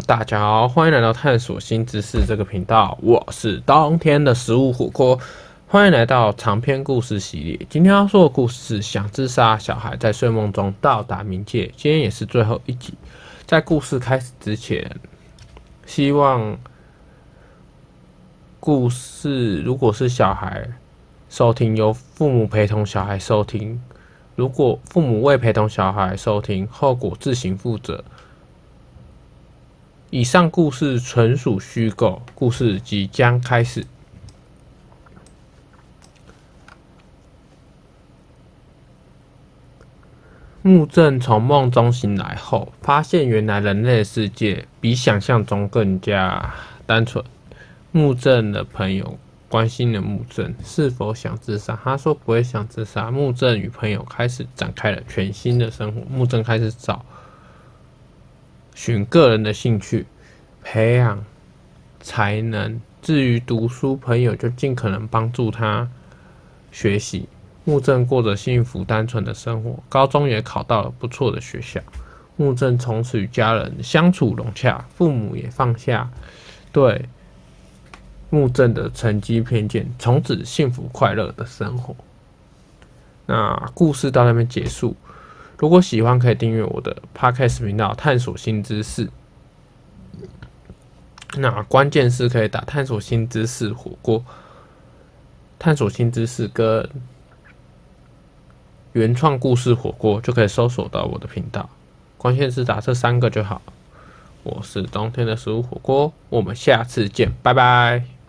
大家好，欢迎来到探索新知识这个频道，我是冬天的食物火锅，欢迎来到长篇故事系列。今天要说的故事是想自杀小孩在睡梦中到达冥界，今天也是最后一集。在故事开始之前，希望故事如果是小孩收听，由父母陪同小孩收听；如果父母未陪同小孩收听，后果自行负责。以上故事纯属虚构，故事即将开始。木正从梦中醒来后，发现原来人类的世界比想象中更加单纯。木正的朋友关心了木正是否想自杀，他说不会想自杀。木正与朋友开始展开了全新的生活。木正开始找。寻个人的兴趣，培养才能。至于读书，朋友就尽可能帮助他学习。木正过着幸福单纯的生活，高中也考到了不错的学校。木正从此与家人相处融洽，父母也放下对木正的成绩偏见，从此幸福快乐的生活。那故事到那边结束。如果喜欢，可以订阅我的 Podcast 频道，探索新知识。那关键是可以打“探索新知识火锅”，探索新知识跟原创故事火锅就可以搜索到我的频道。关键是打这三个就好。我是冬天的食物火锅，我们下次见，拜拜。